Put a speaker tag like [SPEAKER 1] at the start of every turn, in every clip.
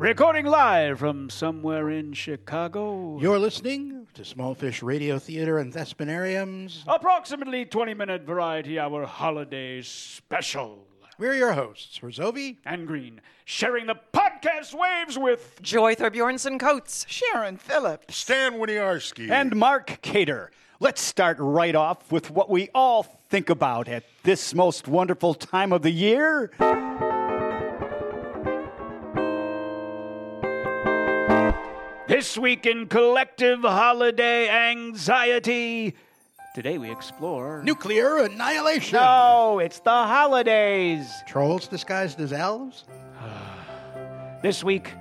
[SPEAKER 1] Recording live from somewhere in Chicago.
[SPEAKER 2] You're listening to Smallfish Radio Theater and Thespinariums.
[SPEAKER 1] Approximately 20 minute variety hour holiday special.
[SPEAKER 2] We're your hosts, Rozovi.
[SPEAKER 1] And Green, sharing the podcast waves with
[SPEAKER 3] Joy Thorbjornson Coates.
[SPEAKER 4] Sharon Phillips.
[SPEAKER 5] Stan Winiarski.
[SPEAKER 6] And Mark Cater. Let's start right off with what we all think about at this most wonderful time of the year.
[SPEAKER 1] This week in collective holiday anxiety. Today we explore
[SPEAKER 2] Nuclear annihilation.
[SPEAKER 1] No, it's the holidays.
[SPEAKER 2] Trolls disguised as elves.
[SPEAKER 1] This week,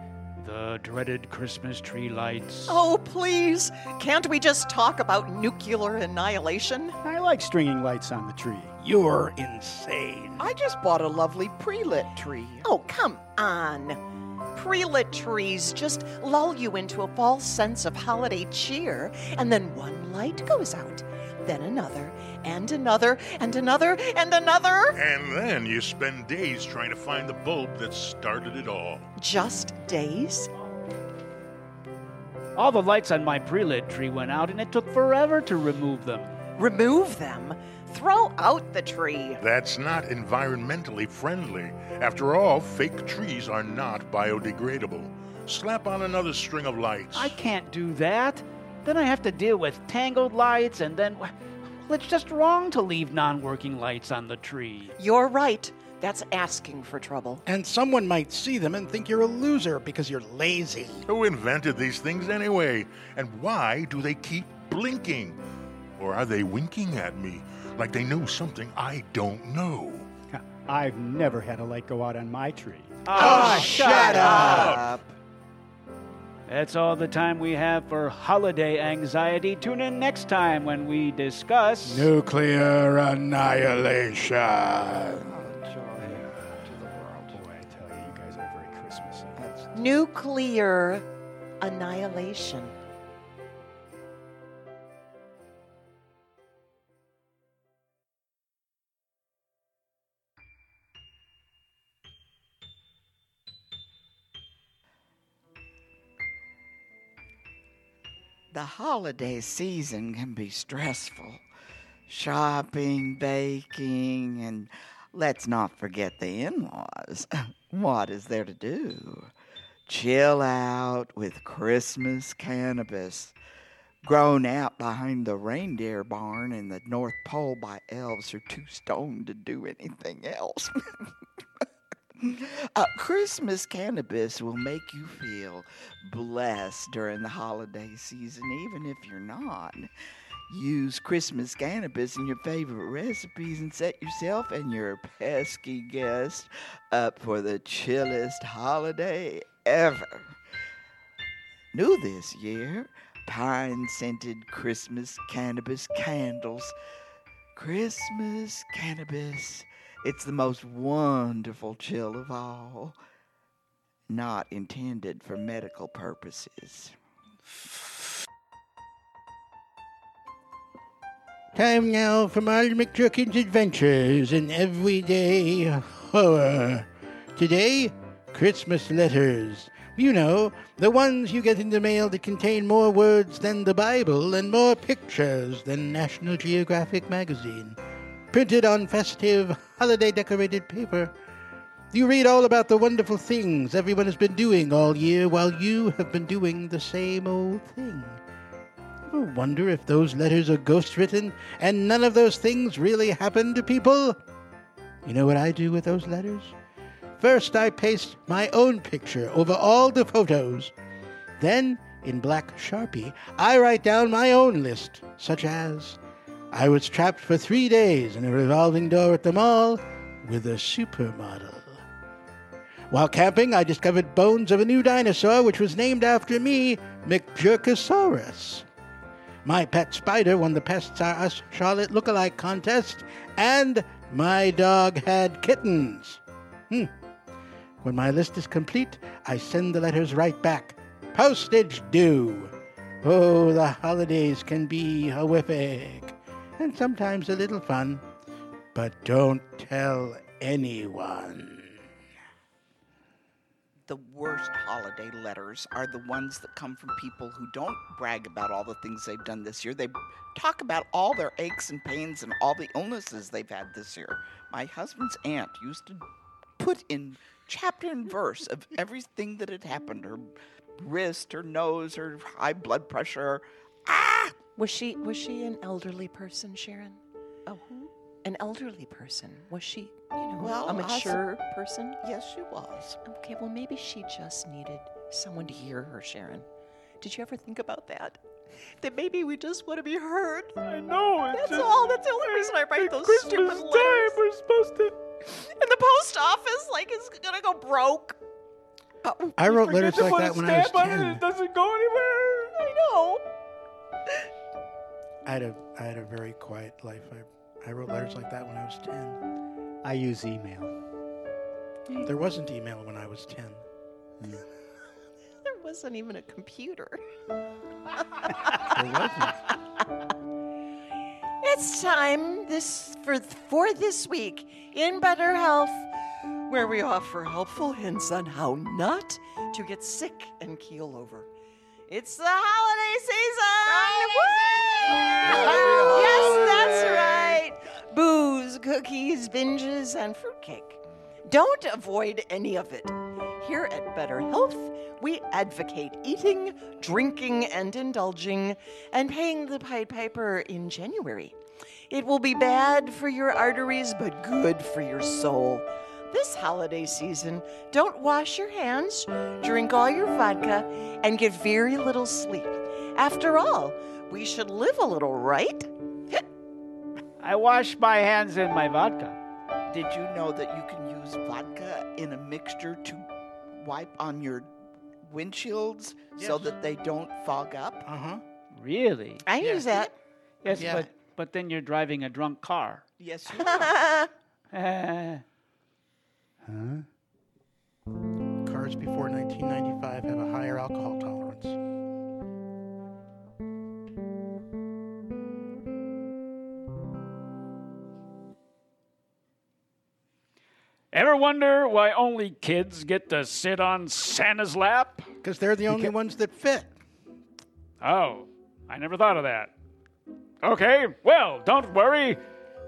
[SPEAKER 1] the dreaded Christmas tree lights.
[SPEAKER 3] Oh, please. Can't we just talk about nuclear annihilation?
[SPEAKER 6] I like stringing lights on the tree.
[SPEAKER 2] You're insane.
[SPEAKER 4] I just bought a lovely pre lit tree.
[SPEAKER 3] Oh, come on. Pre lit trees just lull you into a false sense of holiday cheer, and then one light goes out, then another, and another, and another, and another.
[SPEAKER 5] And then you spend days trying to find the bulb that started it all.
[SPEAKER 3] Just days?
[SPEAKER 1] All the lights on my pre lit tree went out, and it took forever to remove them.
[SPEAKER 3] Remove them. Throw out the tree.
[SPEAKER 5] That's not environmentally friendly. After all, fake trees are not biodegradable. Slap on another string of lights.
[SPEAKER 1] I can't do that. Then I have to deal with tangled lights, and then. Well, it's just wrong to leave non working lights on the tree.
[SPEAKER 3] You're right. That's asking for trouble.
[SPEAKER 2] And someone might see them and think you're a loser because you're lazy.
[SPEAKER 5] Who invented these things anyway? And why do they keep blinking? Or are they winking at me like they know something I don't know?
[SPEAKER 6] I've never had a light go out on my tree.
[SPEAKER 1] Oh, oh
[SPEAKER 2] shut
[SPEAKER 4] up.
[SPEAKER 1] That's all the time we have for holiday anxiety. Tune in next time when we discuss.
[SPEAKER 2] Nuclear annihilation.
[SPEAKER 6] Boy, I tell you, you guys are very Christmassy.
[SPEAKER 3] Nuclear annihilation.
[SPEAKER 4] The holiday season can be stressful. Shopping, baking, and let's not forget the in laws. What is there to do? Chill out with Christmas cannabis. Grown out behind the reindeer barn in the North Pole by elves who are too stoned to do anything else. Uh, Christmas cannabis will make you feel blessed during the holiday season, even if you're not. Use Christmas cannabis in your favorite recipes and set yourself and your pesky guest up for the chillest holiday ever. New this year, pine scented Christmas cannabis candles. Christmas cannabis. It's the most wonderful chill of all, not intended for medical purposes.
[SPEAKER 2] Time now for Marley McJurkin's adventures in everyday horror. Today, Christmas letters. You know, the ones you get in the mail that contain more words than the Bible and more pictures than National Geographic magazine. Printed on festive, holiday decorated paper. You read all about the wonderful things everyone has been doing all year while you have been doing the same old thing. Ever wonder if those letters are ghost written and none of those things really happen to people? You know what I do with those letters? First, I paste my own picture over all the photos. Then, in black sharpie, I write down my own list, such as I was trapped for three days in a revolving door at the mall with a supermodel. While camping, I discovered bones of a new dinosaur which was named after me, McJerkosaurus. My pet spider won the Pests Are Us Charlotte Lookalike contest, and my dog had kittens. Hmm. When my list is complete, I send the letters right back. Postage due. Oh, the holidays can be horrific, and sometimes a little fun. But don't tell anyone.
[SPEAKER 4] the worst holiday letters are the ones that come from people who don't brag about all the things they've done this year. They talk about all their aches and pains and all the illnesses they've had this year. My husband's aunt used to put in chapter and verse of everything that had happened her wrist, her nose, her high blood pressure. Ah!
[SPEAKER 3] Was she was she an elderly person, Sharon?
[SPEAKER 4] Oh, who?
[SPEAKER 3] An elderly person? Was she, you know,
[SPEAKER 4] Well,
[SPEAKER 3] a
[SPEAKER 4] I s-
[SPEAKER 3] mature person?
[SPEAKER 4] Yes, she was.
[SPEAKER 3] Okay, well maybe she just needed someone to hear her, Sharon. Did you ever think about that? That maybe we just want to be heard.
[SPEAKER 1] I know.
[SPEAKER 3] That's all. That's the only reason I write those stupid letters.
[SPEAKER 1] Time, we're supposed to.
[SPEAKER 3] And the post office, like, is gonna go broke. Oh,
[SPEAKER 2] I wrote letters like that when I was 10.
[SPEAKER 1] doesn't go anywhere.
[SPEAKER 3] I know.
[SPEAKER 2] I had a, I had a very quiet life. I, I wrote letters like that when I was 10.
[SPEAKER 6] I use email.
[SPEAKER 2] There wasn't email when I was 10. Hmm.
[SPEAKER 3] There wasn't even a computer.
[SPEAKER 2] There wasn't.
[SPEAKER 3] It's time this for for this week in Better Health, where we offer helpful hints on how not to get sick and keel over. It's the holiday season. Woo! Yes, that's right. Booze, cookies, binges, and fruitcake. Don't avoid any of it. Here at Better Health, we advocate eating, drinking, and indulging, and paying the Pied Piper in January. It will be bad for your arteries, but good for your soul. This holiday season, don't wash your hands, drink all your vodka, and get very little sleep. After all, we should live a little, right?
[SPEAKER 1] I wash my hands in my vodka.
[SPEAKER 4] Did you know that you can use vodka in a mixture to wipe on your windshields so that they don't fog up?
[SPEAKER 2] Uh huh.
[SPEAKER 1] Really?
[SPEAKER 3] I
[SPEAKER 2] Yeah.
[SPEAKER 3] use that.
[SPEAKER 1] Yes,
[SPEAKER 2] Yeah.
[SPEAKER 1] but but then you're driving a drunk car.
[SPEAKER 4] Yes, you are.
[SPEAKER 1] Eh,
[SPEAKER 2] Cars before 1995 have a higher alcohol tolerance.
[SPEAKER 1] Ever wonder why only kids get to sit on Santa's lap?
[SPEAKER 2] Because they're the only ones that fit.
[SPEAKER 1] Oh, I never thought of that. Okay, well, don't worry.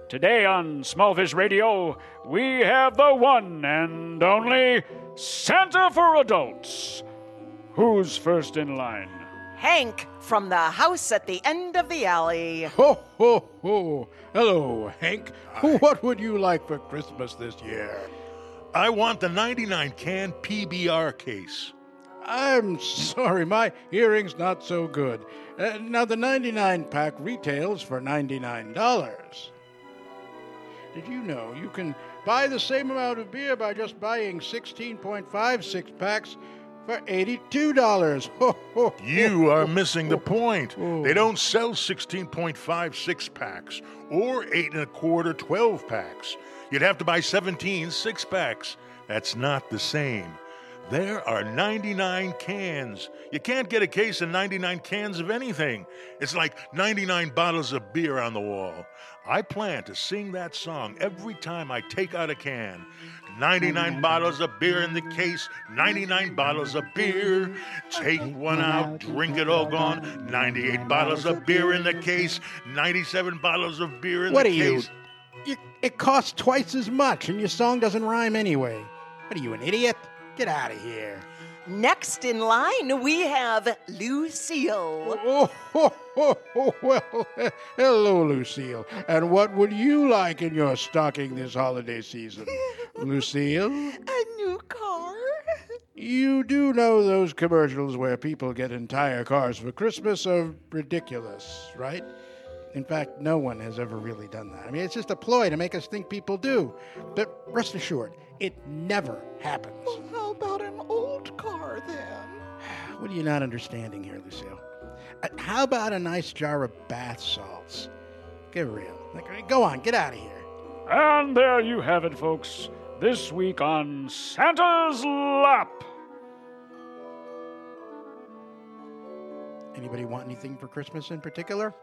[SPEAKER 1] Today on Smallfish Radio, we have the one and only Santa for Adults. Who's first in line?
[SPEAKER 3] Hank from the house at the end of the alley.
[SPEAKER 2] Ho, ho, ho. Hello, Hank. What would you like for Christmas this year?
[SPEAKER 5] I want the 99 can PBR case.
[SPEAKER 2] I'm sorry, my hearing's not so good. Uh, now, the 99 pack retails for $99. Did you know you can buy the same amount of beer by just buying 16.56 packs for $82? Ho, ho,
[SPEAKER 5] You are missing the point.
[SPEAKER 2] Oh.
[SPEAKER 5] They don't sell 16.5 six packs or 8 and a quarter 12 packs. You'd have to buy 17 six packs. That's not the same. There are 99 cans. You can't get a case of 99 cans of anything. It's like 99 bottles of beer on the wall. I plan to sing that song every time I take out a can. 99 bottles of beer in the case, 99 bottles of beer. Take one out, drink it all gone. 98 bottles of beer in the case, 97 bottles of beer in the
[SPEAKER 2] case. What
[SPEAKER 5] are
[SPEAKER 2] you? It costs twice as much, and your song doesn't rhyme anyway. What are you, an idiot? Get out of here.
[SPEAKER 3] Next in line, we have Lucille.
[SPEAKER 2] Oh, ho, ho, ho, well, hello, Lucille. And what would you like in your stocking this holiday season? Lucille,
[SPEAKER 4] A new car?
[SPEAKER 2] you do know those commercials where people get entire cars for Christmas are ridiculous, right? In fact, no one has ever really done that. I mean, it's just a ploy to make us think people do. But rest assured, it never happens.
[SPEAKER 4] Well, How about an old car then?
[SPEAKER 2] What are you not understanding here, Lucille? Uh, how about a nice jar of bath salts? Get real. Like, go on, get out of here.
[SPEAKER 1] And there you have it, folks. This week on Santa's Lap.
[SPEAKER 2] Anybody want anything for Christmas in particular?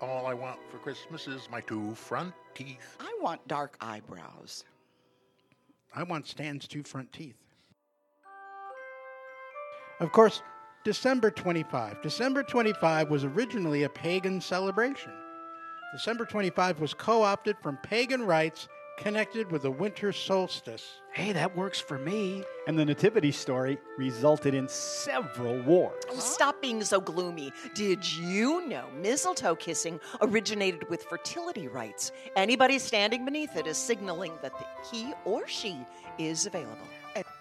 [SPEAKER 5] All I want for Christmas is my two front teeth.
[SPEAKER 4] I want dark eyebrows.
[SPEAKER 2] I want Stan's two front teeth. Of course, December 25. December 25 was originally a pagan celebration. December 25 was co opted from pagan rites connected with the winter solstice.
[SPEAKER 6] Hey, that works for me. And the nativity story resulted in several wars.
[SPEAKER 3] Oh, stop being so gloomy. Did you know mistletoe kissing originated with fertility rites? Anybody standing beneath it is signaling that the, he or she is available.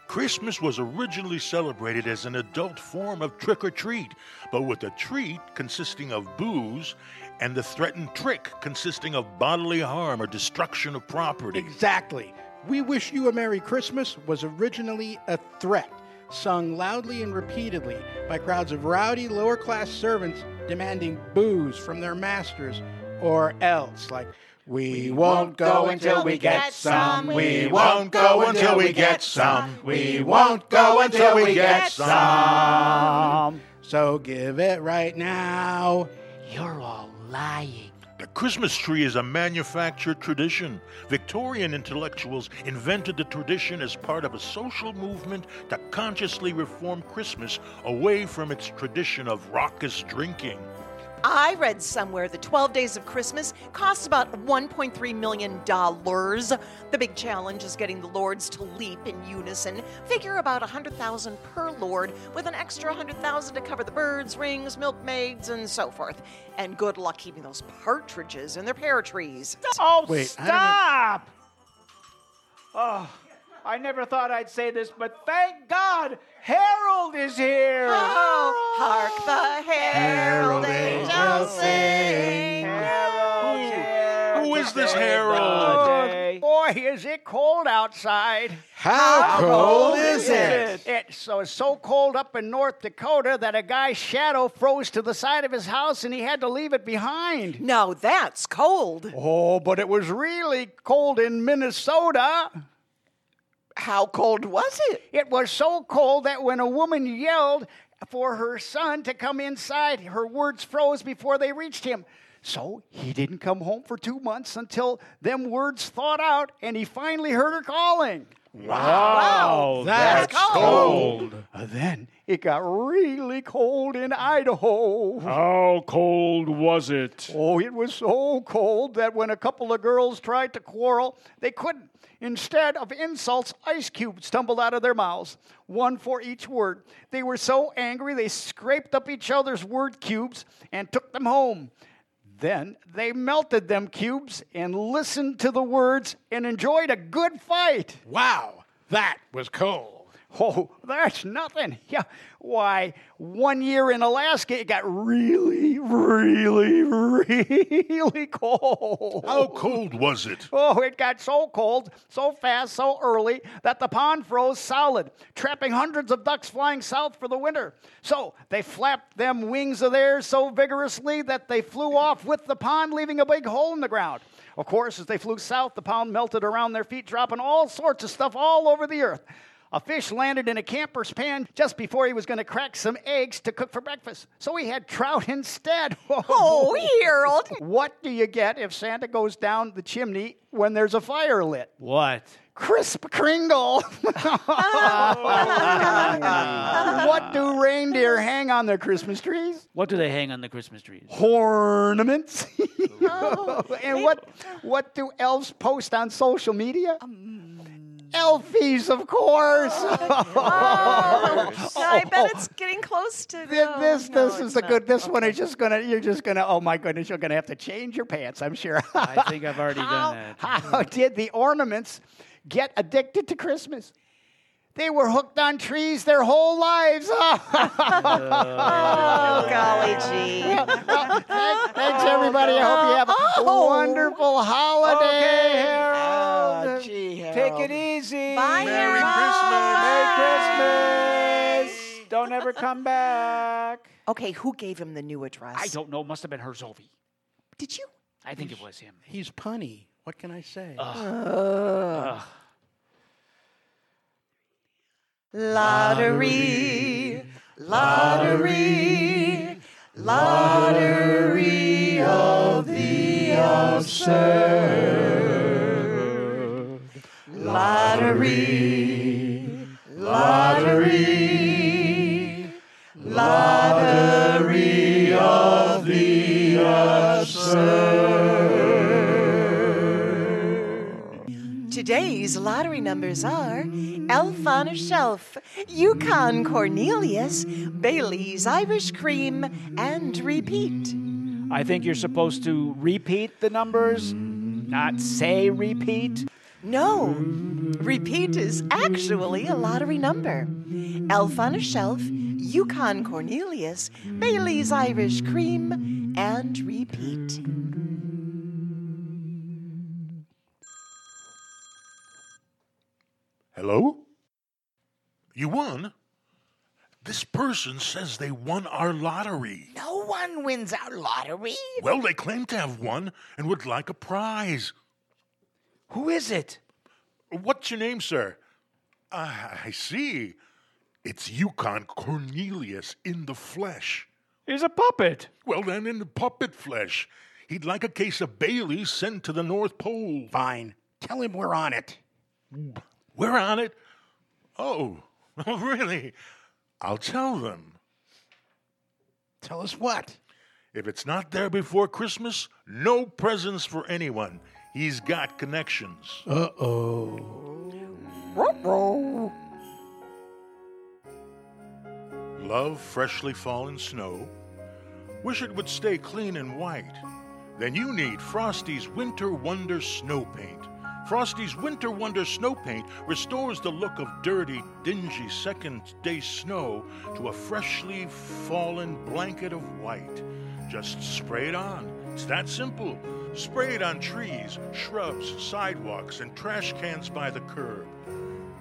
[SPEAKER 5] Christmas was originally celebrated as an adult form of trick or treat, but with a treat consisting of booze and the threatened trick consisting of bodily harm or destruction of property.
[SPEAKER 2] Exactly. We Wish You a Merry Christmas was originally a threat, sung loudly and repeatedly by crowds of rowdy lower class servants demanding booze from their masters, or else, like, we won't go until we get some. We won't go until we get some. We won't go until we get some. So give it right now.
[SPEAKER 7] You're all lying.
[SPEAKER 5] The Christmas tree is a manufactured tradition. Victorian intellectuals invented the tradition as part of a social movement to consciously reform Christmas away from its tradition of raucous drinking.
[SPEAKER 3] I read somewhere the 12 Days of Christmas costs about $1.3 million. The big challenge is getting the lords to leap in unison. Figure about 100,000 per lord, with an extra 100,000 to cover the birds, rings, milkmaids, and so forth. And good luck keeping those partridges in their pear trees.
[SPEAKER 6] Oh,
[SPEAKER 2] Wait,
[SPEAKER 6] stop! Oh, I never thought I'd say this, but thank God Harold is here.
[SPEAKER 3] Oh, hark the herald angels sing.
[SPEAKER 6] Harold's here.
[SPEAKER 5] Who is this. Harold?
[SPEAKER 8] Boy, is it cold outside.
[SPEAKER 2] How cold is it?
[SPEAKER 8] It's so, so cold up in North Dakota that a guy's shadow froze to the side of his house and he had to leave it behind.
[SPEAKER 3] Now that's cold.
[SPEAKER 8] Oh, but it was really cold in Minnesota.
[SPEAKER 4] How cold was it?
[SPEAKER 8] It was so cold that when a woman yelled for her son to come inside, her words froze before they reached him. So he didn't come home for two months until them words thawed out and he finally heard her calling.
[SPEAKER 1] Wow,
[SPEAKER 2] that's
[SPEAKER 1] cold.
[SPEAKER 8] Uh, Then it got really cold in Idaho.
[SPEAKER 1] How cold was it?
[SPEAKER 8] Oh, it was so cold that when a couple of girls tried to quarrel, they couldn't. Instead of insults, ice cubes tumbled out of their mouths, one for each word. They were so angry they scraped up each other's word cubes and took them home. Then they melted them cubes and listened to the words and enjoyed a good fight.
[SPEAKER 2] Wow, that was cold.
[SPEAKER 8] Oh, that's nothing. Yeah. Why, one year in Alaska, it got really, really, really cold.
[SPEAKER 5] How cold was it?
[SPEAKER 8] Oh, it got so cold, so fast, so early that the pond froze solid, trapping hundreds of ducks flying south for the winter. So they flapped them wings of theirs so vigorously that they flew off with the pond, leaving a big hole in the ground. Of course, as they flew south, the pond melted around their feet, dropping all sorts of stuff all over the earth. A fish landed in a camper's pan just before he was going to crack some eggs to cook for breakfast. So he had trout instead.
[SPEAKER 3] Oh, Harold.
[SPEAKER 8] What do you get if Santa goes down the chimney when there's a fire lit?
[SPEAKER 7] What?
[SPEAKER 8] Crisp Kringle. what do reindeer hang on their Christmas trees?
[SPEAKER 7] What do they hang on the Christmas trees?
[SPEAKER 8] Ornaments. Oh. and what what do elves post on social media? Um, Elfies, of course.
[SPEAKER 3] Oh, I bet it's getting close to
[SPEAKER 8] This,
[SPEAKER 3] no,
[SPEAKER 8] this,
[SPEAKER 3] no,
[SPEAKER 8] this
[SPEAKER 3] it's
[SPEAKER 8] is a good. This one is just gonna. You're just gonna. Oh my goodness! You're gonna have to change your pants. I'm sure.
[SPEAKER 7] I think I've already
[SPEAKER 8] how,
[SPEAKER 7] done that.
[SPEAKER 8] how did the ornaments get addicted to Christmas? They were hooked on trees their whole lives.
[SPEAKER 3] Oh, oh, golly gee.
[SPEAKER 8] Well, thank- thanks, everybody. I hope you have a
[SPEAKER 3] Oh.
[SPEAKER 8] wonderful holiday.
[SPEAKER 6] Okay,
[SPEAKER 4] Oh,
[SPEAKER 6] Harold. Take it easy.
[SPEAKER 3] Bye,
[SPEAKER 5] Merry
[SPEAKER 3] Harold.
[SPEAKER 6] Merry Christmas. Don't ever come back.
[SPEAKER 3] Okay, who gave him the new address?
[SPEAKER 1] I don't know. Must have been Herzovi.
[SPEAKER 3] Did you?
[SPEAKER 1] I think it was him.
[SPEAKER 2] He's punny. What can I say?
[SPEAKER 3] Lottery, lottery, lottery of the absurd. Lottery, Today's lottery numbers are Elf on a Shelf, Yukon Cornelius, Bailey's Irish Cream, and Repeat.
[SPEAKER 1] I think you're supposed to repeat the numbers, not say repeat.
[SPEAKER 3] No, Repeat is actually a lottery number. Elf on a Shelf, Yukon Cornelius, Bailey's Irish Cream, and Repeat.
[SPEAKER 5] Hello? You won? This person says they won our lottery.
[SPEAKER 4] No one wins our lottery.
[SPEAKER 5] Well, they claim to have won and would like a prize.
[SPEAKER 6] Who is it?
[SPEAKER 5] What's your name, sir? Ah, I see. It's Yukon Cornelius in the flesh.
[SPEAKER 1] He's a puppet.
[SPEAKER 5] Well, then, in the puppet flesh. He'd like a case of Bailey's sent to the North Pole.
[SPEAKER 2] Fine. Tell him we're on it.
[SPEAKER 5] We're on it. Oh, oh, really? I'll tell them.
[SPEAKER 2] Tell us what?
[SPEAKER 5] If it's not there before Christmas, no presents for anyone. He's got connections.
[SPEAKER 2] Uh oh.
[SPEAKER 5] Love freshly fallen snow. Wish it would stay clean and white. Then you need Frosty's Winter Wonder Snow Paint. Frosty's Winter Wonder Snow Paint restores the look of dirty, dingy second day snow to a freshly fallen blanket of white. Just spray it on. It's that simple. Spray it on trees, shrubs, sidewalks, and trash cans by the curb.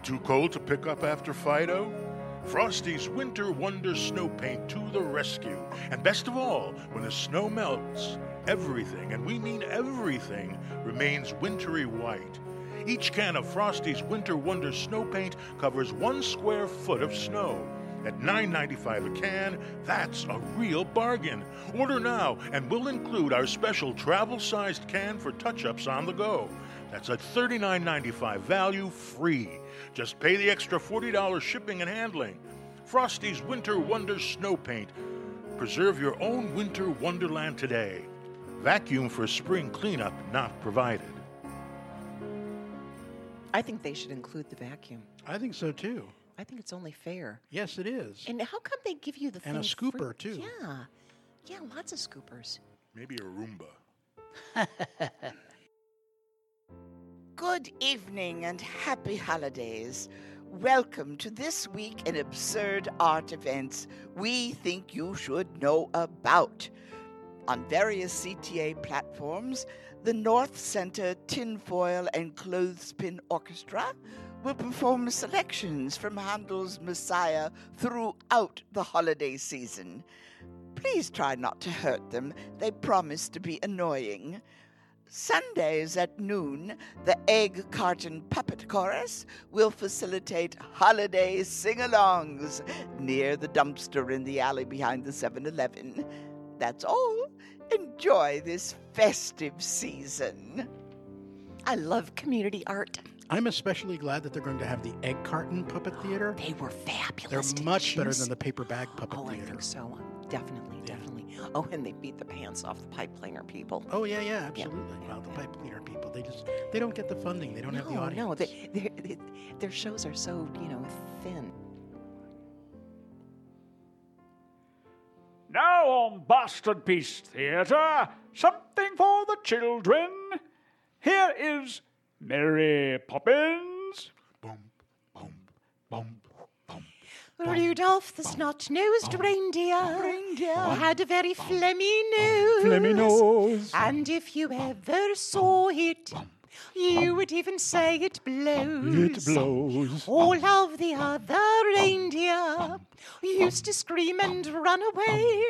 [SPEAKER 5] Too cold to pick up after Fido? Frosty's Winter Wonder Snow Paint to the rescue. And best of all, when the snow melts, everything, and we mean everything, remains wintry white. Each can of Frosty's Winter Wonder Snow Paint covers one square foot of snow. At $9.95 a can, that's a real bargain. Order now, and we'll include our special travel sized can for touch ups on the go. That's a $39.95 value free. Just pay the extra $40 shipping and handling. Frosty's Winter Wonder Snow Paint. Preserve your own winter wonderland today. Vacuum for spring cleanup not provided.
[SPEAKER 3] I think they should include the vacuum.
[SPEAKER 2] I think so too.
[SPEAKER 3] I think it's only fair.
[SPEAKER 2] Yes, it is.
[SPEAKER 3] And how come they give you the
[SPEAKER 2] And a scooper,
[SPEAKER 3] free?
[SPEAKER 2] too.
[SPEAKER 3] Yeah, yeah, lots of scoopers.
[SPEAKER 5] Maybe a Roomba.
[SPEAKER 4] Good evening and happy holidays. Welcome to this week in absurd art events we think you should know about. On various CTA platforms, the North Center Tinfoil and Clothespin Orchestra will perform selections from Handel's Messiah throughout the holiday season. Please try not to hurt them, they promise to be annoying. Sundays at noon, the Egg Carton Puppet Chorus will facilitate holiday sing alongs near the dumpster in the alley behind the 7 Eleven. That's all. Enjoy this festive season.
[SPEAKER 3] I love community art.
[SPEAKER 2] I'm especially glad that they're going to have the egg carton puppet theater.
[SPEAKER 3] They were fabulous. They're
[SPEAKER 2] much better than the paper bag puppet
[SPEAKER 3] Oh, I think so. Definitely, definitely. Oh, and they beat the pants off the pipe cleaner people.
[SPEAKER 2] Oh yeah, yeah, absolutely. Well, the pipe cleaner people, they just they don't get the funding. They don't have the audience.
[SPEAKER 3] no, they, they, they, their shows are so you know thin.
[SPEAKER 1] Now on Boston Peace Theatre, something for the children. Here is Mary Poppins.
[SPEAKER 5] Boom, boom, boom, boom.
[SPEAKER 3] Rudolph the snot-nosed reindeer,
[SPEAKER 4] Reindeer.
[SPEAKER 3] had a very phlegmy nose.
[SPEAKER 6] Flemmy nose.
[SPEAKER 3] And if you ever saw it, you would even say it blows.
[SPEAKER 6] It blows.
[SPEAKER 3] All of the other reindeer used to scream and run away.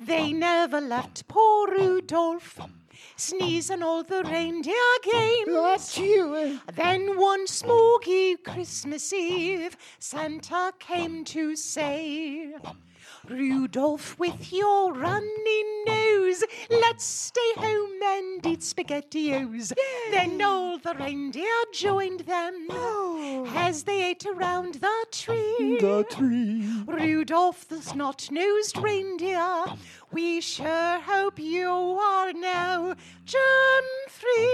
[SPEAKER 3] They never left poor Rudolph sneeze on all the reindeer games. Then one smoky Christmas Eve, Santa came to say, Rudolph, with your runny nose, let's stay home and eat spaghettios. Then all the reindeer joined them oh. as they ate around the tree.
[SPEAKER 6] The tree.
[SPEAKER 3] Rudolph, the snot nosed reindeer, we sure hope you are now germ free.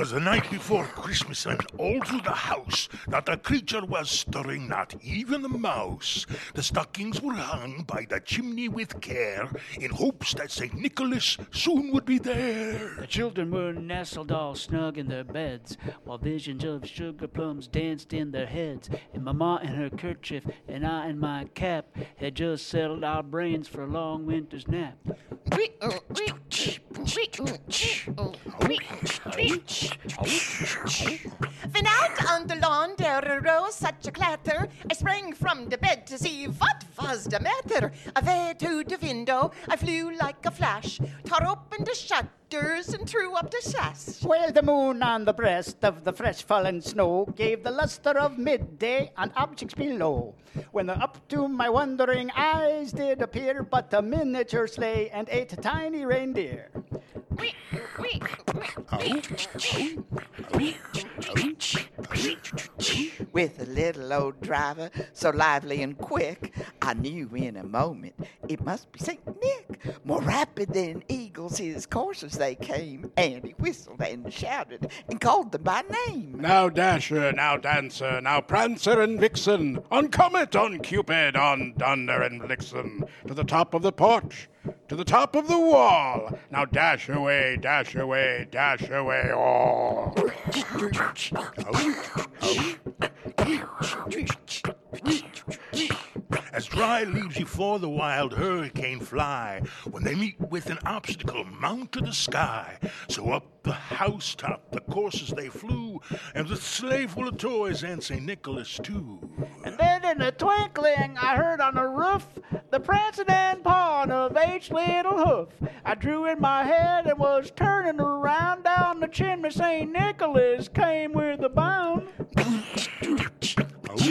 [SPEAKER 5] Twas the night before Christmas, and all through the house not a creature was stirring, not even a mouse. The stockings were hung by the chimney with care, in hopes that St. Nicholas soon would be there.
[SPEAKER 7] The children were nestled all snug in their beds, while visions of sugar plums danced in their heads. And Mamma in her kerchief, and I in my cap, had just settled our brains for a long winter's nap.
[SPEAKER 3] Then out on the lawn there arose such a clatter. I sprang from the bed to see what was the matter. Away to the window I flew like a flash, tore open the shutters and threw up the sash.
[SPEAKER 8] Well, the moon on the breast of the fresh fallen snow gave the luster of midday on objects below. When up to my wondering eyes did appear but a miniature sleigh and eight tiny reindeer.
[SPEAKER 4] With a little old driver so lively and quick, I knew in a moment it must be St. Nick. More rapid than eagles his coursers they came, and he whistled and shouted and called them by name.
[SPEAKER 2] Now Dasher, now Dancer, now Prancer and Vixen, on Comet, on Cupid, on Dunder and Blixen, to the top of the porch, to the top of the wall. Now dash away, dash away, dash away all.
[SPEAKER 5] As dry leaves before the wild hurricane fly, when they meet with an obstacle, mount to the sky. So up the housetop the coursers they flew, and the sleigh full of toys and St. Nicholas too.
[SPEAKER 8] And then in a twinkling, I heard on the roof the prancing and pawing of each little hoof. I drew in my head and was turning around down the chimney. St. Nicholas came with a bound. Oh. Oh.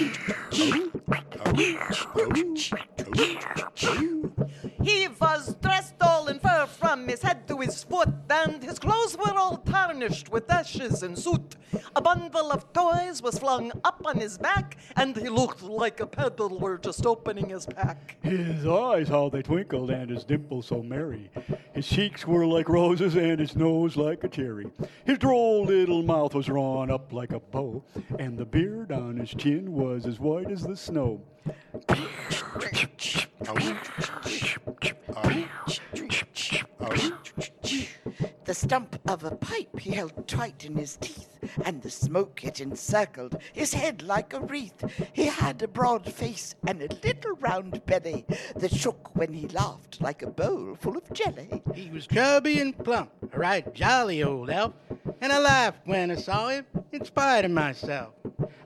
[SPEAKER 8] Oh.
[SPEAKER 3] He was dressed all in fur from his head to his foot, and his clothes were all tarnished with ashes and soot. A bundle of toys was flung up on his back, and he looked like a peddler just opening his pack.
[SPEAKER 6] His eyes, how they twinkled, and his dimples so merry. His cheeks were like roses, and his nose like a cherry. His droll little mouth was drawn up like a bow, and the beard on his chin was as white as the snow.
[SPEAKER 4] The stump of a pipe he held tight in his teeth, and the smoke it encircled his head like a wreath. He had a broad face and a little round belly that shook when he laughed like a bowl full of jelly.
[SPEAKER 2] He was chubby and plump, a right jolly old elf, and I laughed when I saw him, in spite of myself.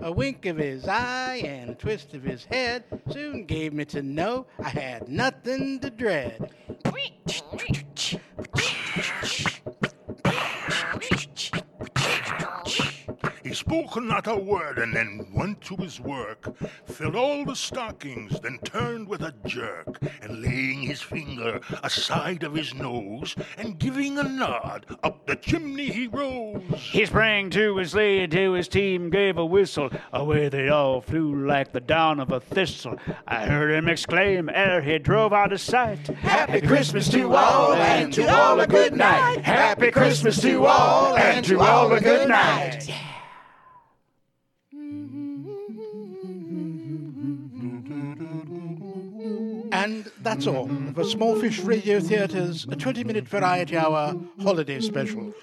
[SPEAKER 2] A wink of his eye and a twist of his head soon gave me to know I had nothing to dread.
[SPEAKER 5] Spoke not a word and then went to his work, filled all the stockings, then turned with a jerk, and laying his finger aside of his nose, and giving a nod, up the chimney he rose.
[SPEAKER 1] He sprang to his sleigh to his team gave a whistle. Away they all flew like the down of a thistle. I heard him exclaim ere he drove out of sight. Happy Christmas to all, and to all a good night. Happy Christmas to all, and to all a good night.
[SPEAKER 2] And that's all for Small Fish Radio Theatre's 20 minute variety hour holiday special.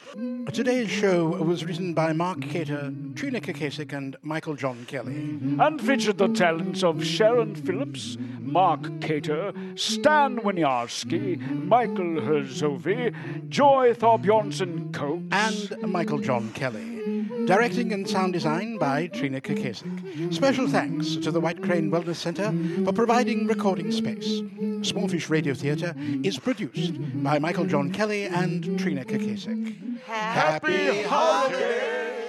[SPEAKER 2] Today's show was written by Mark Cater, Trina Kakasik, and Michael John Kelly.
[SPEAKER 1] And featured the talents of Sharon Phillips, Mark Cater, Stan Winiarski, Michael Herzovi, Joy Thorbjornsen Coates,
[SPEAKER 2] And Michael John Kelly. Directing and sound design by Trina Kakasik. Special thanks to the White Crane Wellness Center for providing recording space. Smallfish Radio Theater is produced by Michael John Kelly and Trina Kakasik.
[SPEAKER 3] Happy
[SPEAKER 2] holidays!